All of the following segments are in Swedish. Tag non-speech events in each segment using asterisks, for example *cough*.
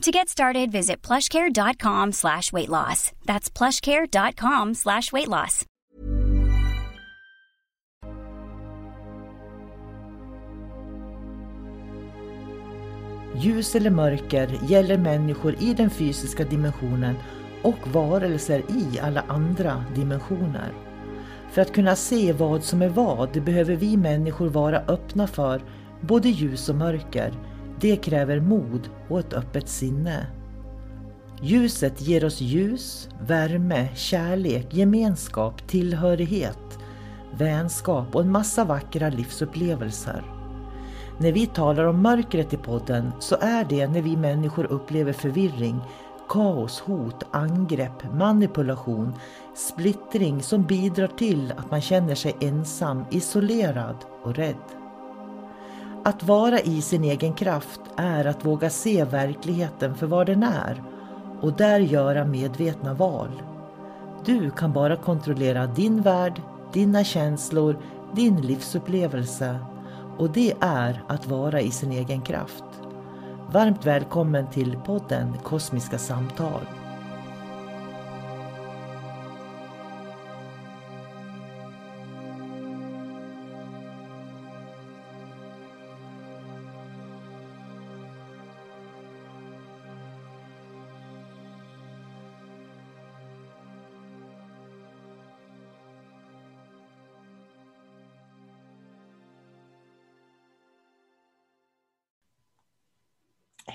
To get started, visit plushcare.com slash weight loss. That's plushcare.com slash weight loss. Ljus eller mörker gäller människor i den fysiska dimensionen och varelser i alla andra dimensioner. För att kunna se vad som är vad behöver vi människor vara öppna för både ljus och mörker. Det kräver mod och ett öppet sinne. Ljuset ger oss ljus, värme, kärlek, gemenskap, tillhörighet, vänskap och en massa vackra livsupplevelser. När vi talar om mörkret i podden så är det när vi människor upplever förvirring, kaos, hot, angrepp, manipulation, splittring som bidrar till att man känner sig ensam, isolerad och rädd. Att vara i sin egen kraft är att våga se verkligheten för vad den är och där göra medvetna val. Du kan bara kontrollera din värld, dina känslor, din livsupplevelse och det är att vara i sin egen kraft. Varmt välkommen till podden Kosmiska samtal.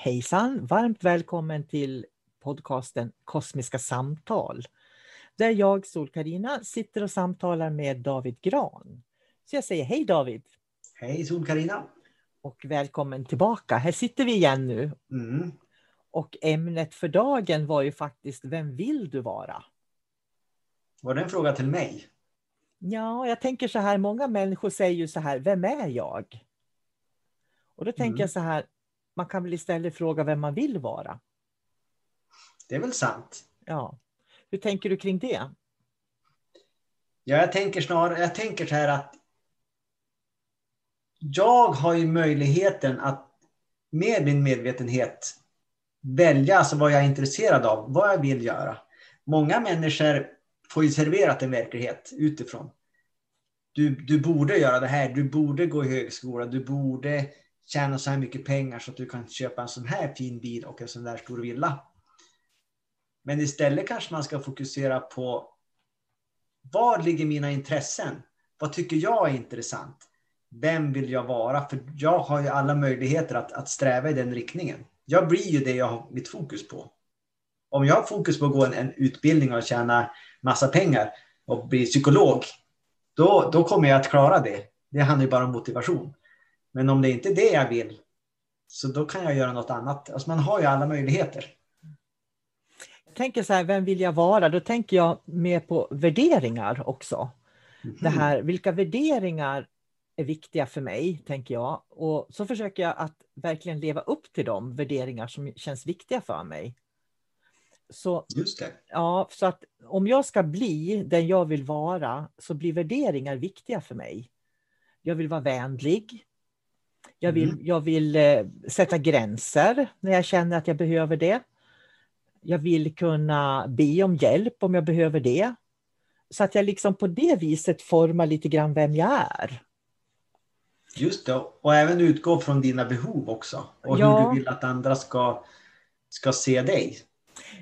Hejsan! Varmt välkommen till podcasten Kosmiska samtal. Där jag, sol karina sitter och samtalar med David Gran. Så jag säger hej David! Hej sol karina Och välkommen tillbaka. Här sitter vi igen nu. Mm. Och ämnet för dagen var ju faktiskt Vem vill du vara? Var det en fråga till mig? Ja, jag tänker så här, många människor säger ju så här, vem är jag? Och då tänker Mm. jag så här, man kan väl istället fråga vem man vill vara. Det är väl sant. Ja. Hur tänker du kring det? Ja, jag tänker snarare, jag tänker så här att jag har ju möjligheten att med min medvetenhet välja alltså vad jag är intresserad av, vad jag vill göra. Många människor får ju serverat en verklighet utifrån. Du, du borde göra det här, du borde gå i högskola, du borde tjäna så här mycket pengar så att du kan köpa en sån här fin bil och en sån där stor villa. Men istället kanske man ska fokusera på var ligger mina intressen? Vad tycker jag är intressant? Vem vill jag vara? För jag har ju alla möjligheter att, att sträva i den riktningen. Jag blir ju det jag har mitt fokus på. Om jag har fokus på att gå en, en utbildning och tjäna massa pengar och bli psykolog, då, då kommer jag att klara det. Det handlar ju bara om motivation. Men om det inte är det jag vill, så då kan jag göra något annat. Alltså man har ju alla möjligheter. Jag tänker så här, vem vill jag vara? Då tänker jag mer på värderingar också. Det här, vilka värderingar är viktiga för mig, tänker jag. Och så försöker jag att verkligen leva upp till de värderingar som känns viktiga för mig. Så, Just det. ja, så att om jag ska bli den jag vill vara så blir värderingar viktiga för mig. Jag vill vara vänlig. Jag vill, Mm. jag vill eh, sätta gränser när jag känner att jag behöver det. Jag vill kunna be om hjälp om jag behöver det. Så att jag liksom på det viset formar lite grann vem jag är. Just det, och även utgå från dina behov också. Och Ja. hur du vill att andra ska, ska se dig.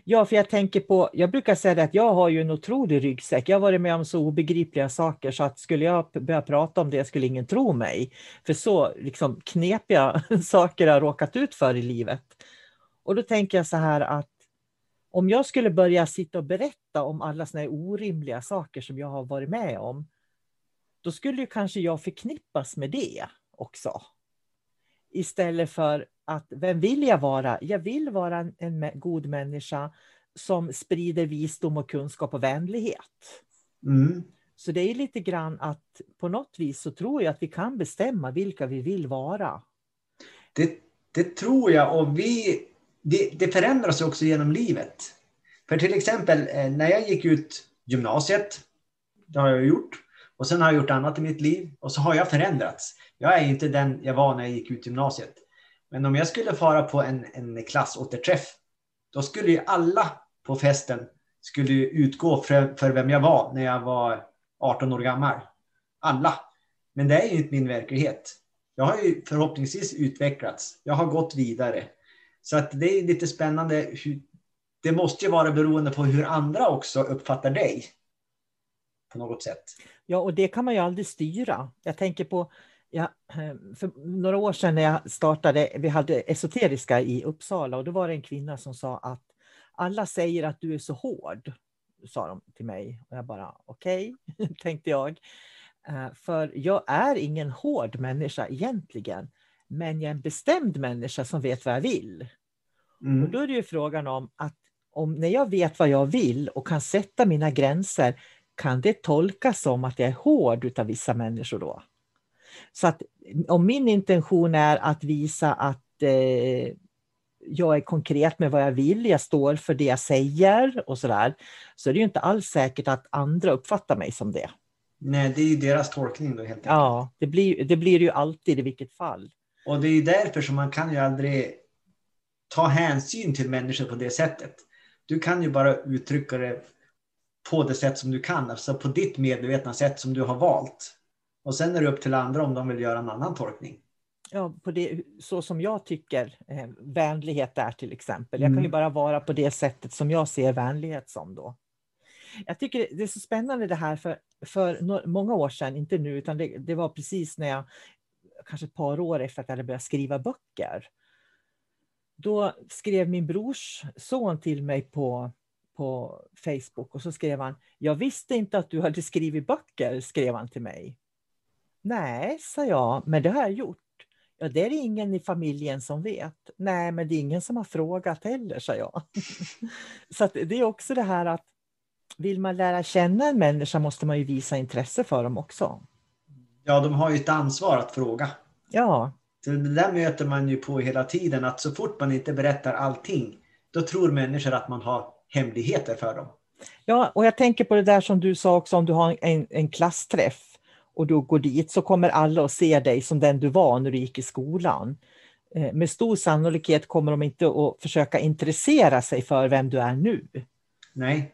Ja, för jag tänker på, jag brukar säga att jag har ju en otrolig ryggsäck. Jag har varit med om så obegripliga saker så att skulle jag börja prata om det skulle ingen tro mig. För så liksom knepiga *laughs* saker har jag råkat ut för i livet. Och då tänker jag så här att om jag skulle börja sitta och berätta om alla såna här orimliga saker som jag har varit med om, då skulle ju kanske jag förknippas med det också. Istället för att vem vill jag vara? Jag vill vara en, en god människa som sprider visdom och kunskap och vänlighet. Mm. Så det är lite grann att på något vis så tror jag att vi kan bestämma vilka vi vill vara. Det, det tror jag och vi, det, det förändras också genom livet. För till exempel eh, när jag gick ut gymnasiet, det har jag gjort, och sen har jag gjort annat i mitt liv och så har jag förändrats. Jag är inte den jag var när jag gick ut gymnasiet. Men om jag skulle fara på en, en klassåterträff, då skulle ju alla på festen skulle utgå för, för vem jag var när jag var 18 år gammal. Alla. Men det är ju inte min verklighet. Jag har ju förhoppningsvis utvecklats. Jag har gått vidare. Så att det är lite spännande. Hur, det måste ju vara beroende på hur andra också uppfattar dig. På något sätt. Ja, och det kan man ju aldrig styra. Jag tänker på Ja, eh, för några år sedan när jag startade, vi hade esoteriska i Uppsala och då var det en kvinna som sa att alla säger att du är så hård, sa de till mig. Och jag bara okej, okay, *laughs* tänkte jag. Eh, för jag är ingen hård människa egentligen, men jag är en bestämd människa som vet vad jag vill. Mm. Och då är det ju frågan om att om när jag vet vad jag vill och kan sätta mina gränser, kan det tolkas som att jag är hård av vissa människor då? Så att om min intention är att visa att eh, jag är konkret med vad jag vill, jag står för det jag säger och sådär, så är det ju inte alls säkert att andra uppfattar mig som det. Nej, det är ju deras tolkning då helt enkelt. Ja, det blir det blir ju alltid i vilket fall. Och det är ju därför som man kan ju aldrig ta hänsyn till människor på det sättet. Du kan ju bara uttrycka det på det sätt som du kan, alltså på ditt medvetna sätt som du har valt. Och sen är det upp till andra om de vill göra en annan tolkning. Ja, på det, så som jag tycker eh, vänlighet är till exempel. Jag kan ju mm. bara vara på det sättet som jag ser vänlighet som då. Jag tycker det är så spännande det här för, för många år sedan, inte nu, utan det, det var precis när jag, kanske ett par år efter att jag hade börjat skriva böcker. Då skrev min brors son till mig på, på Facebook och så skrev han, jag visste inte att du hade skrivit böcker, skrev han till mig. Nej, sa jag, men det har jag gjort. Ja, det är det ingen i familjen som vet. Nej, men det är ingen som har frågat heller, sa jag. *laughs* Så det är också det här att vill man lära känna en människa måste man ju visa intresse för dem också. Ja, de har ju ett ansvar att fråga. Ja. Så det där möter man ju på hela tiden, att så fort man inte berättar allting, då tror människor att man har hemligheter för dem. Ja, och jag tänker på det där som du sa också om du har en, en klassträff och du går dit så kommer alla att se dig som den du var när du gick i skolan. Eh, med stor sannolikhet kommer de inte att försöka intressera sig för vem du är nu. Nej.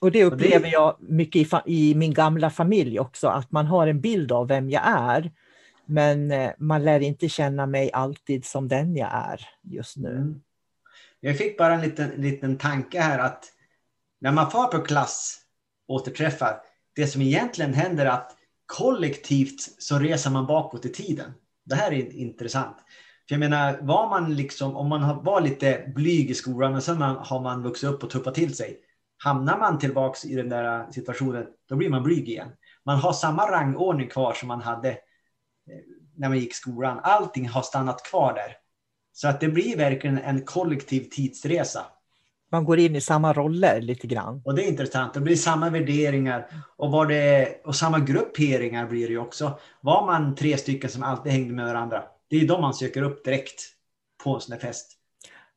Och det upplever jag mycket i, i, min gamla familj också, att man har en bild av vem jag är. Men eh, man lär inte känna mig alltid som den jag är just nu. Mm. Jag fick bara en liten, liten tanke här att när man far på klass återträffar, det som egentligen händer är att kollektivt så reser man bakåt i tiden. Det här är intressant. För jag menar, var man liksom, om man var lite blyg i skolan och sen har man vuxit upp och tuppat till sig. Hamnar man tillbaks i den där situationen, då blir man blyg igen. Man har samma rangordning kvar som man hade eh, när man gick skolan. Allting har stannat kvar där. Så att det blir verkligen en kollektiv tidsresa man går in i samma roller lite grann. Och det är intressant. Det blir samma värderingar och, var det, och samma grupperingar blir det ju också. Var man tre stycken som alltid hängde med varandra, det är de man söker upp direkt på en sån här fest.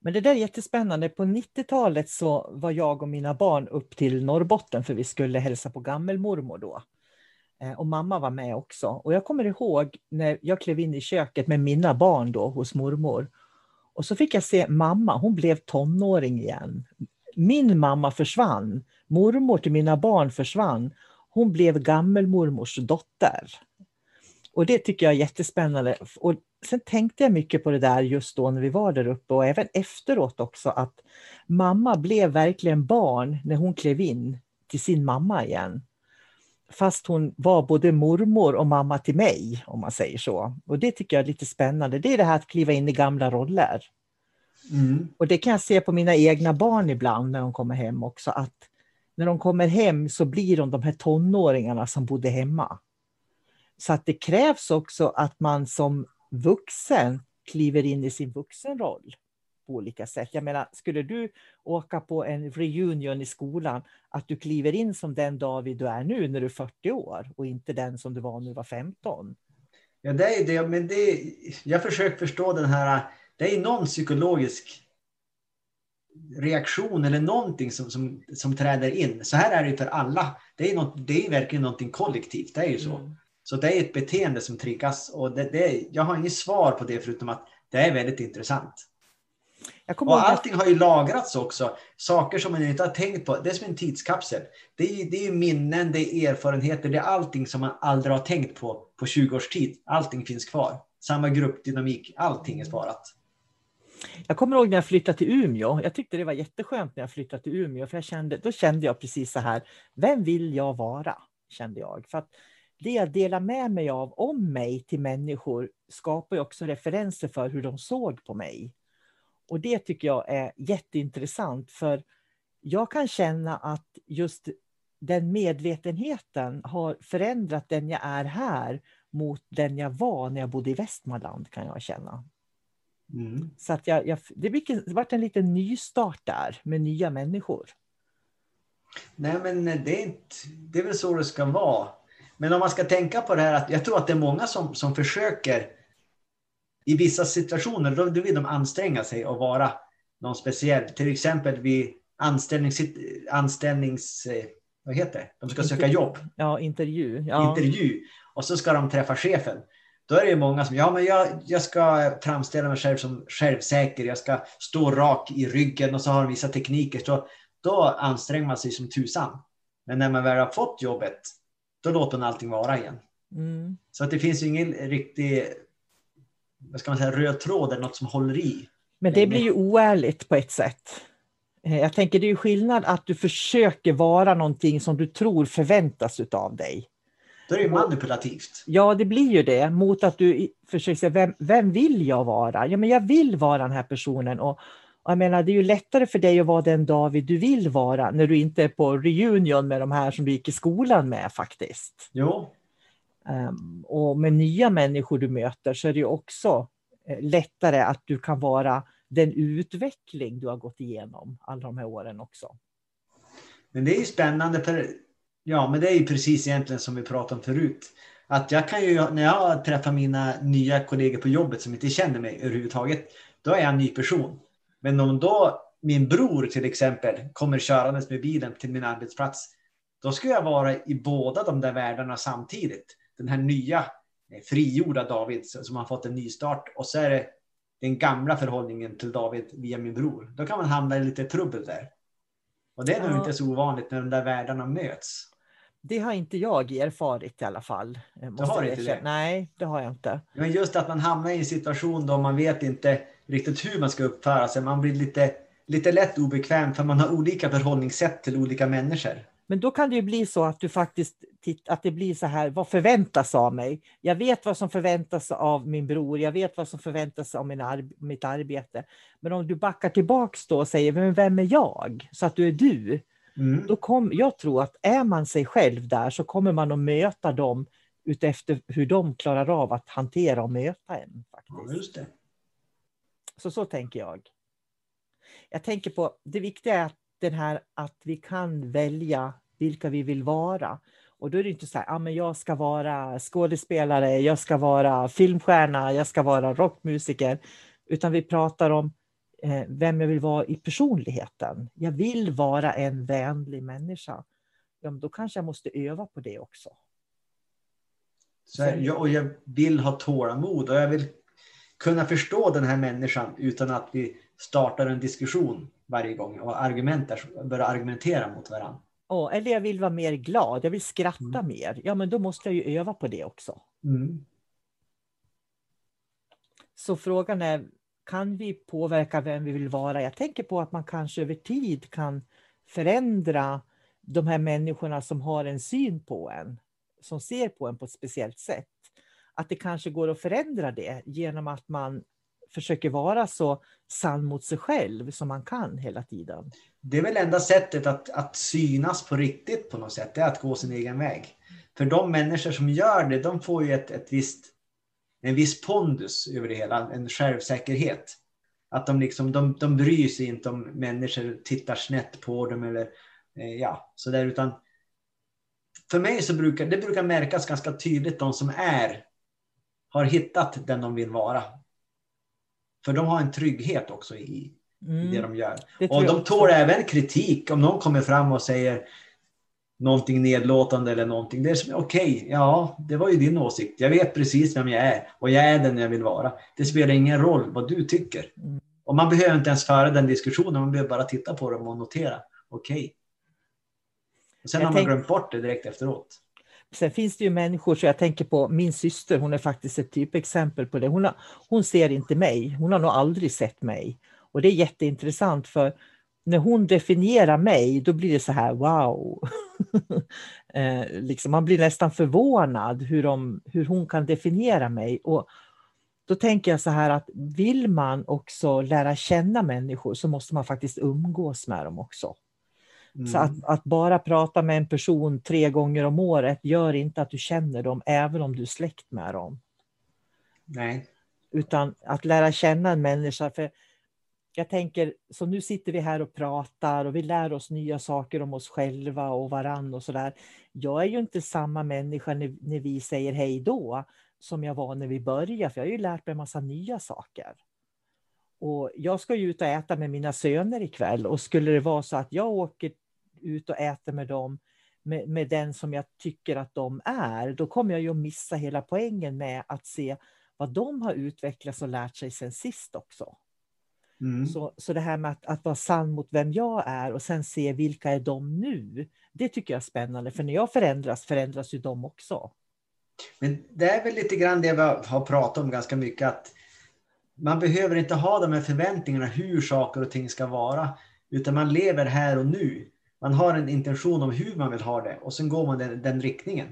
Men det där är jättespännande. På 90-talet så var jag och mina barn upp till Norrbotten för vi skulle hälsa på gammelmormor då. Eh, och mamma var med också. Och jag kommer ihåg när jag klev in i köket med mina barn då hos mormor. Och så fick jag se mamma, hon blev tonåring igen. Min mamma försvann. Mormor till mina barn försvann. Hon blev gammelmormors dotter. Och det tycker jag är jättespännande. Och sen tänkte jag mycket på det där just då när vi var där uppe och även efteråt också att mamma blev verkligen barn när hon klev in till sin mamma igen. Fast hon var både mormor och mamma till mig, om man säger så. Och det tycker jag är lite spännande. Det är det här att kliva in i gamla roller. Mm. Och det kan jag se på mina egna barn ibland när de kommer hem också, att när de kommer hem så blir de de här tonåringarna som bodde hemma. Så att det krävs också att man som vuxen kliver in i sin vuxenroll på olika sätt. Jag menar, skulle du åka på en reunion i skolan, att du kliver in som den David du är nu när du är 40 år och inte den som du var när du var 15. Ja, det är det, men det, jag försöker förstå den här, det är någon psykologisk reaktion eller någonting som, som, som träder in. Så här är det för alla. Det är, något, det är verkligen någonting kollektivt, det är ju så. Mm. Så det är ett beteende som triggas och det, det, jag har inget svar på det förutom att det är väldigt intressant. Och allting har ju lagrats också. Saker som man inte har tänkt på. Det är som en tidskapsel. Det är, det är minnen, det är erfarenheter, det är allting som man aldrig har tänkt på på 20 års tid. Allting finns kvar. Samma gruppdynamik, allting är sparat. Jag kommer ihåg när jag flyttade till Umeå. Jag tyckte det var jätteskönt när jag flyttade till Umeå, för jag kände, då kände jag precis så här, vem vill jag vara? Kände jag. För att det jag delar med mig av om mig till människor skapar ju också referenser för hur de såg på mig. Och det tycker jag är jätteintressant, för jag kan känna att just den medvetenheten har förändrat den jag är här mot den jag var när jag bodde i Västmanland, kan jag känna. Mm. Så att jag, jag, det, det varit en liten nystart där med nya människor. Nej, men det är, inte, det är väl så det ska vara. Men om man ska tänka på det här, att jag tror att det är många som, som försöker i vissa situationer, då, vill de anstränga sig och vara någon speciell. Till exempel vid anställnings... anställnings vad heter det? De ska söka jobb. Ja, intervju. Ja. Intervju. Och så ska de träffa chefen. Då är det många som, ja men jag, jag ska framställa mig själv som självsäker, jag ska stå rak i ryggen och så har de vissa tekniker. Så då anstränger man sig som tusan. Men när man väl har fått jobbet, då låter man allting vara igen. Mm. Så att det finns ju ingen riktig vad ska man säga, röd tråd eller något som håller i. Men det blir ju oärligt på ett sätt. Eh, jag tänker det är ju skillnad att du försöker vara någonting som du tror förväntas av dig. Då är det ju manipulativt. Ja, det blir ju det. Mot att du försöker säga, vem, vem vill jag vara? Ja, men jag vill vara den här personen. Och, och jag menar, det är ju lättare för dig att vara den David du vill vara när du inte är på reunion med de här som du gick i skolan med faktiskt. Jo. Ehm, och med nya människor du möter så är det ju också eh, lättare att du kan vara den utveckling du har gått igenom alla de här åren också. Men det är ju spännande för Ja, men det är ju precis egentligen som vi pratade om förut. Att jag kan ju, när jag träffar mina nya kollegor på jobbet som inte känner mig överhuvudtaget, då är jag en ny person. Men om då min bror till exempel kommer körandes med bilen till min arbetsplats, då ska jag vara i båda de där världarna samtidigt. Den här nya eh, frigjorda David som har fått en ny start och så är det den gamla förhållningen till David via min bror. Då kan man hamna i lite trubbel där. Och det är nog ja. inte så ovanligt när de där världarna möts. Det har inte jag erfarit i alla fall. Du har inte det? Nej, det har jag inte. Men just att man hamnar i en situation då man vet inte riktigt hur man ska uppföra sig. Man blir lite, lite lätt obekväm för man har olika förhållningssätt till olika människor. Men då kan det ju bli så att du faktiskt att det blir så här, vad förväntas av mig? Jag vet vad som förväntas av min bror, jag vet vad som förväntas av min ar mitt arbete. Men om du backar tillbaks då och säger, men vem är jag? Så att du är du. Mm. Då kom, jag tror att är man sig själv där så kommer man att möta dem utefter hur de klarar av att hantera och möta en. Faktiskt. Ja. Så så tänker jag. Jag tänker på, det viktiga är att, den här, att vi kan välja vilka vi vill vara. Och då är det inte så här, ah, men jag ska vara skådespelare, jag ska vara filmstjärna, jag ska vara rockmusiker. Utan vi pratar om eh, vem jag vill vara i personligheten. Jag vill vara en vänlig människa. Ja, då kanske jag måste öva på det också. Så jag, och jag vill ha tålamod och jag vill kunna förstå den här människan utan att vi startar en diskussion varje gång och argumentar, börjar argumentera mot varandra. Oh, eller jag vill vara mer glad, jag vill skratta mm. mer. Ja, men då måste jag ju öva på det också. Mm. Så frågan är, kan vi påverka vem vi vill vara? Jag tänker på att man kanske över tid kan förändra de här människorna som har en syn på en, som ser på en på ett speciellt sätt. Att det kanske går att förändra det genom att man försöker vara så sann mot sig själv som man kan hela tiden. Det är väl enda sättet att, att synas på riktigt på något sätt, det är att gå sin egen väg. För de människor som gör det, de får ju ett, ett visst, en viss pondus över det hela, en självsäkerhet. Att de, liksom, de, de bryr sig inte om människor tittar snett på dem eller eh, ja, sådär, utan för mig så brukar det brukar märkas ganska tydligt de som är, har hittat den de vill vara. För de har en trygghet också i, mm. i det de gör. Det och de tål även kritik om någon kommer fram och säger någonting nedlåtande eller någonting. Det är som okej, okay, ja, det var ju din åsikt. Jag vet precis vem jag är och jag är den jag vill vara. Det spelar ingen roll vad du tycker. Mm. Och man behöver inte ens föra den diskussionen, man behöver bara titta på dem och notera. Okej. Okay. Och sen jag har man glömt bort det direkt efteråt. Sen finns det ju människor, så jag tänker på min syster, hon är faktiskt ett typexempel på det. Hon, har, hon ser inte mig, hon har nog aldrig sett mig. Och det är jätteintressant för när hon definierar mig, då blir det så här wow. *laughs* eh, liksom, man blir nästan förvånad hur, de, hur hon kan definiera mig. Och då tänker jag så här att vill man också lära känna människor så måste man faktiskt umgås med dem också. Mm. Så att, att, bara prata med en person tre gånger om året gör inte att du känner dem, även om du är släkt med dem. Nej. Utan att lära känna en människa. För jag tänker, så nu sitter vi här och pratar och vi lär oss nya saker om oss själva och varann och sådär. Jag är ju inte samma människa när, när vi säger hej då som jag var när vi började, för jag har ju lärt mig en massa nya saker. Och jag ska ju ut och äta med mina söner ikväll och skulle det vara så att jag åker ut och äter med dem med, med den som jag tycker att de är, då kommer jag ju att missa hela poängen med att se vad de har utvecklats och lärt sig sen sist också. Mm. Så, så det här med att, att vara sann mot vem jag är och sen se vilka är de nu, det tycker jag är spännande. För när jag förändras, förändras ju de också. Men det är väl lite grann det vi har pratat om ganska mycket, att man behöver inte ha de här förväntningarna hur saker och ting ska vara, utan man lever här och nu. Man har en intention om hur man vill ha det och sen går man den, den riktningen.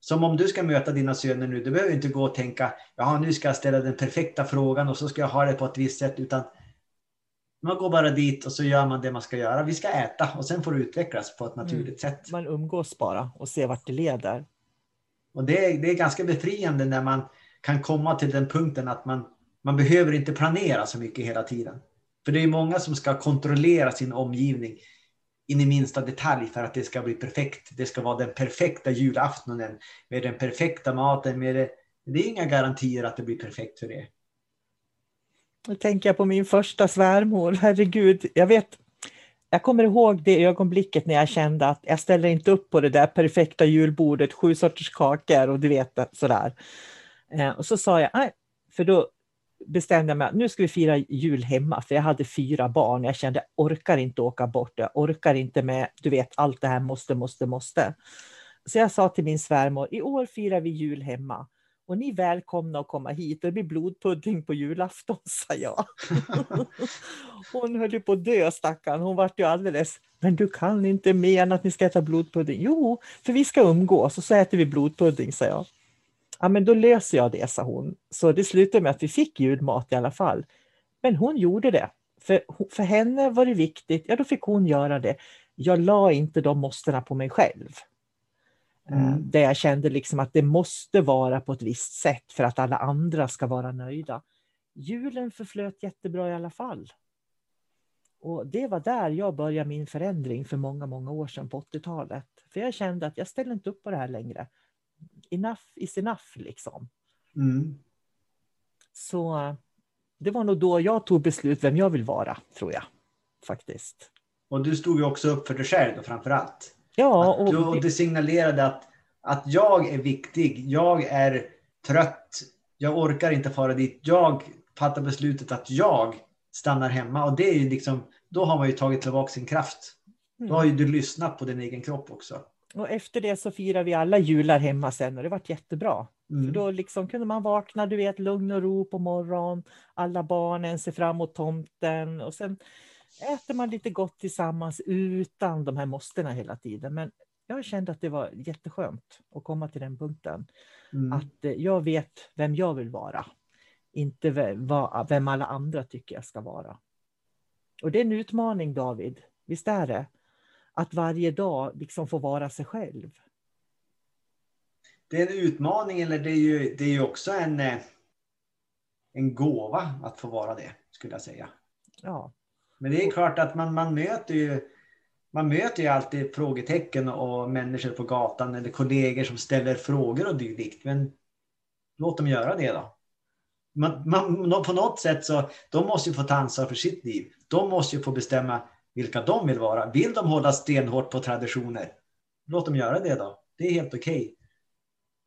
Som om du ska möta dina söner nu, du behöver inte gå och tänka, ja nu ska jag ställa den perfekta frågan och så ska jag ha det på ett visst sätt, utan man går bara dit och så gör man det man ska göra. Vi ska äta och sen får det utvecklas på ett mm. naturligt mm. sätt. Man umgås bara och ser vart det leder. Och det är, det är ganska befriande när man kan komma till den punkten att man, man behöver inte planera så mycket hela tiden. För det är många som ska kontrollera sin omgivning in i minsta detalj för att det ska bli perfekt. Det ska vara den perfekta julaftonen med den perfekta maten. Med det. det är inga garantier att det blir perfekt för det. Nu tänker jag på min första svärmor. Herregud, jag vet. Jag kommer ihåg det ögonblicket när jag kände att jag ställer inte upp på det där perfekta julbordet, sju sorters kakor och du vet sådär. Eh, och så sa jag, för då bestämde jag mig att nu ska vi fira jul hemma, för jag hade fyra barn. Jag kände, jag orkar inte åka bort, jag orkar inte med, du vet, allt det här måste, måste, måste. Så jag sa till min svärmor, i år firar vi jul hemma. Och ni är välkomna att komma hit. Det blir blodpudding på julafton, *laughs* sa jag. *laughs* Hon höll ju på att dö, stackarn. Hon vart ju alldeles... Men du kan inte mena att ni ska äta blodpudding. Jo, för vi ska umgås och så äter vi blodpudding, sa jag. Ja, men då löser jag det, sa hon. Så det slutade med att vi fick julmat i alla fall. Men hon gjorde det. För, för henne var det viktigt, ja då fick hon göra det. Jag la inte de måstena på mig själv. Eh, mm. Där jag kände liksom att det måste vara på ett visst sätt för att alla andra ska vara nöjda. Julen förflöt jättebra i alla fall. Och det var där jag började min förändring för många, många år sedan på 80-talet. För jag kände att jag ställer inte upp på det här längre. Enough is enough liksom. Mm. Så det var nog då jag tog beslut vem jag vill vara, tror jag. Faktiskt. Och du stod ju också upp för dig själv då, framför allt. Ja, och... Du, och du signalerade att, att jag är viktig, jag är trött, jag orkar inte fara dit. Jag fattar beslutet att jag stannar hemma och det är ju liksom, då har man ju tagit tillbaka sin kraft. Mm. Då har ju du lyssnat på din egen kropp också. Och efter det så firade vi alla jular hemma sen och det var jättebra. Mm. För då liksom kunde man vakna, du vet, lugn och ro på morgonen. Alla barnen ser fram emot tomten och sen äter man lite gott tillsammans utan de här måstena hela tiden. Men jag kände att det var jätteskönt att komma till den punkten. Mm. Att eh, jag vet vem jag vill vara. Inte vem alla andra tycker jag ska vara. Och det är en utmaning David, visst är det? Att varje dag liksom få vara sig själv. Det är en utmaning eller det är ju, det är ju också en, eh, en gåva att få vara det, skulle jag säga. Ja, Men det är klart att man, man möter ju man möter ju alltid frågetecken och människor på gatan eller kollegor som ställer frågor och dylikt. Men låt dem göra det då. Man, man, på något sätt så de måste ju få ta ansvar för sitt liv. De måste ju få bestämma vilka de vill vara. Vill de hålla stenhårt på traditioner? Låt dem göra det då. Det är helt okej.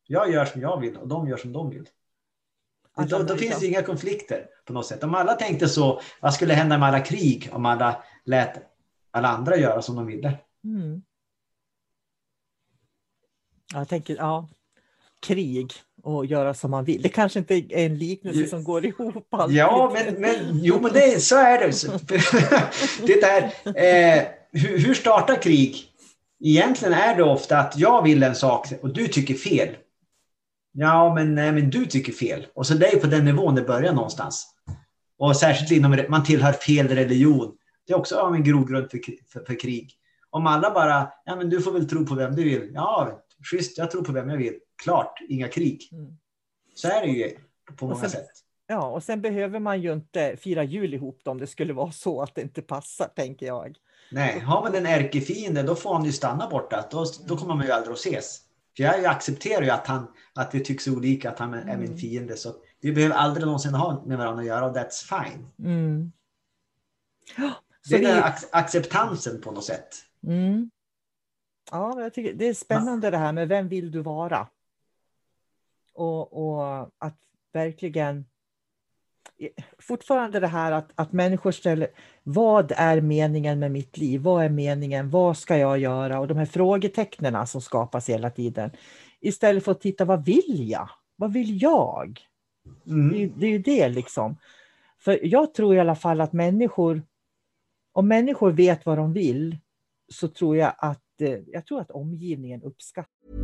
Jag gör som jag vill och de gör som de vill. Då, då det- finns det inga konflikter på något sätt. Om alla tänkte så, vad skulle hända med alla krig om alla lät alla andra göra som de ville? Mm. Jag tänker, ja, krig och göra som man vill. Det kanske inte är en liknelse som går ihop alltid. Ja, men, men, jo, men det, så är det. *laughs* Det där, eh, hur, hur startar krig? Egentligen är det ofta att jag vill en sak och du tycker fel. Ja, men, nej, men du tycker fel. Och så det är på den nivån det börjar någonstans. Och särskilt inom man tillhör fel religion. Det är också ja, en grogrund för, för, för krig. Om alla bara, ja men du får väl tro på vem du vill. Ja, schysst, jag tror på vem jag vill. Klart, inga krig. Mm. Så är det ju på många sen- sätt. Ja, och sen behöver man ju inte fira jul ihop då, om det skulle vara så att det inte passar, tänker jag. Nej, har man en ärkefiende då får han ju stanna borta. Då, då kommer man ju aldrig att ses. För jag accepterar ju att, han, att vi tycks olika, att han är min Mm. fiende. Så vi behöver aldrig någonsin ha med varandra att göra och that's fine. Mm. Ja, Det är vi, acceptansen på något sätt. mm. Ja, jag tycker det är spännande det här med vem vill du vara? Och, och att verkligen fortfarande det här att, att människor ställer vad är meningen med mitt liv? Vad är meningen? Vad ska jag göra? Och de här frågetecknen som skapas hela tiden. Istället för att titta, vad vill jag? Vad vill jag? Det är, Mm. ju- det är ju det liksom. För jag tror i alla fall att människor, om människor vet vad de vill, så tror jag att, eh, Eh, jag tror att omgivningen uppskattar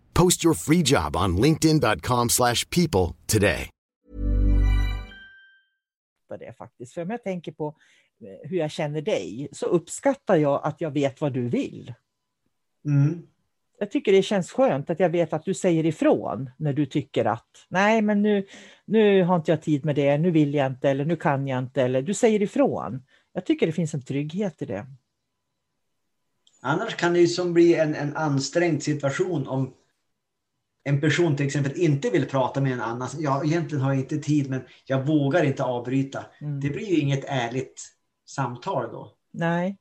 Post your free job on linkedin.com/people slash people today. det faktiskt. För om jag tänker på eh, hur jag känner dig, så uppskattar jag att jag vet vad du vill. Mm. jag tycker det känns skönt att jag vet att du säger ifrån när du tycker att nej, men nu, nu har inte jag tid med det, nu vill jag inte eller nu kan jag inte eller du säger ifrån. Jag tycker det finns en trygghet i det. Annars kan det ju som bli en, en ansträngd situation om en person till exempel inte vill prata med en annan. Ja, egentligen har jag inte tid men jag vågar inte avbryta. Mm. Det blir ju inget ärligt samtal då. Nej.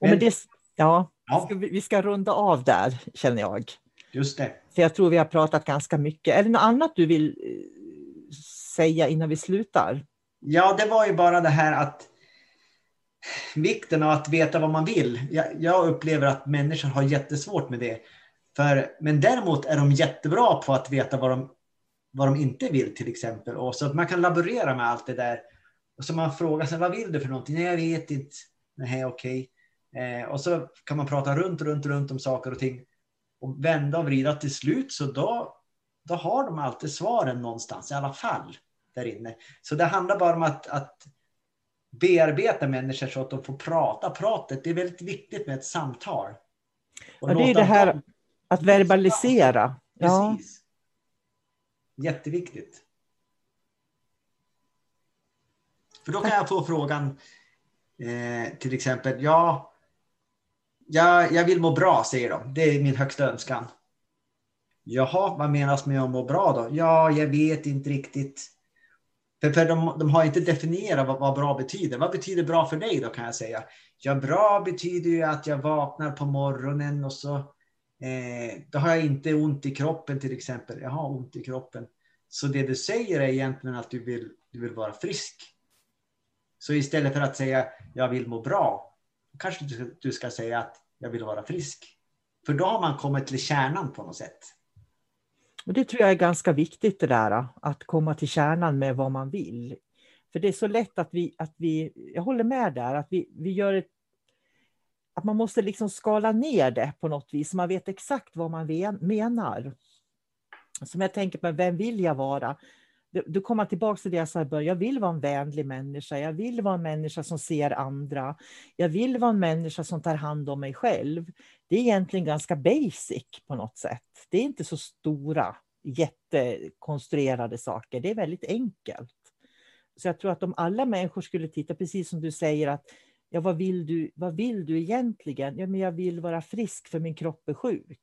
Och men, det, ja, ja. Ska vi, vi ska runda av där känner jag. Just det. För jag tror vi har pratat ganska mycket. Är det något annat du vill eh, säga innan vi slutar? Ja, det var ju bara det här att vikten av att veta vad man vill. Jag, jag upplever att människor har jättesvårt med det. För, men däremot är de jättebra på att veta vad de, vad de inte vill till exempel. Och så att man kan laborera med allt det där. Och så man frågar sig, vad vill du för någonting? Nej, jag vet inte. Nej, okej. Okay. Eh, och så kan man prata runt, runt, runt om saker och ting. Och vända och vrida till slut, så då, då har de alltid svaren någonstans i alla fall. Där inne. Så det handlar bara om att, att bearbeta människor så att de får prata. Pratet, det är väldigt viktigt med ett samtal. Och ja, det är det här att verbalisera. Ja. Precis. Jätteviktigt. För då kan jag få frågan eh, till exempel, ja, jag, jag vill må bra, säger de. Det är min högsta önskan. Jaha, vad menas med att må bra då? Ja, jag vet inte riktigt. För, för de, de har inte definierat vad, vad, bra betyder. Vad betyder bra för dig då kan jag säga? Ja, bra betyder ju att jag vaknar på morgonen och så eh, då har jag inte ont i kroppen till exempel. Jag har ont i kroppen. Så det du säger är egentligen att du vill, du vill vara frisk. Så istället för att säga jag vill må bra, kanske du, du ska säga att jag vill vara frisk. För då har man kommit till kärnan på något sätt. Och det tror jag är ganska viktigt det där, att komma till kärnan med vad man vill. För det är så lätt att vi, att vi jag håller med där, att vi, vi gör ett, att man måste liksom skala ner det på något vis, så man vet exakt vad man menar. Som jag tänker på, vem vill jag vara? Du kommer tillbaka till det jag sa i början, jag vill vara en vänlig människa, jag vill vara en människa som ser andra, jag vill vara en människa som tar hand om mig själv. Det är egentligen ganska basic på något sätt. Det är inte så stora, jättekonstruerade saker, det är väldigt enkelt. Så jag tror att om alla människor skulle titta, precis som du säger, att ja, vad, vill du, vad vill du egentligen? Ja, men jag vill vara frisk för min kropp är sjuk.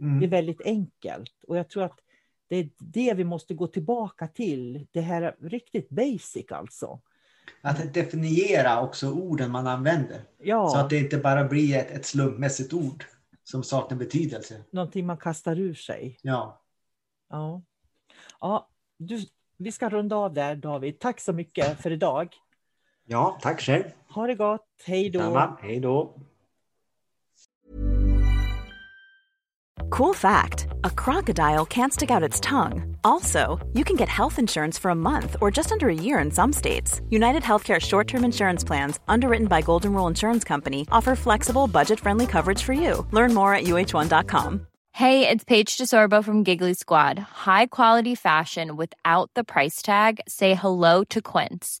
Mm. Det är väldigt enkelt. Och jag tror att det är det vi måste gå tillbaka till. Det här riktigt basic alltså. Att definiera också orden man använder. Ja. Så att det inte bara blir ett, ett slumpmässigt ord som saknar betydelse. Någonting man kastar ur sig. Ja. Ja. ja du, vi ska runda av där David. Tack så mycket för idag. Ja, tack själv. Ha det gott. Hej då. Samma. Hej då. Cool fact a crocodile can't stick out its tongue. Also, you can get health insurance for a month or just under a year in some states. United Healthcare short term insurance plans, underwritten by Golden Rule Insurance Company, offer flexible, budget friendly coverage for you. Learn more at uh1.com. Hey, it's Paige DeSorbo from Giggly Squad. High quality fashion without the price tag? Say hello to Quince.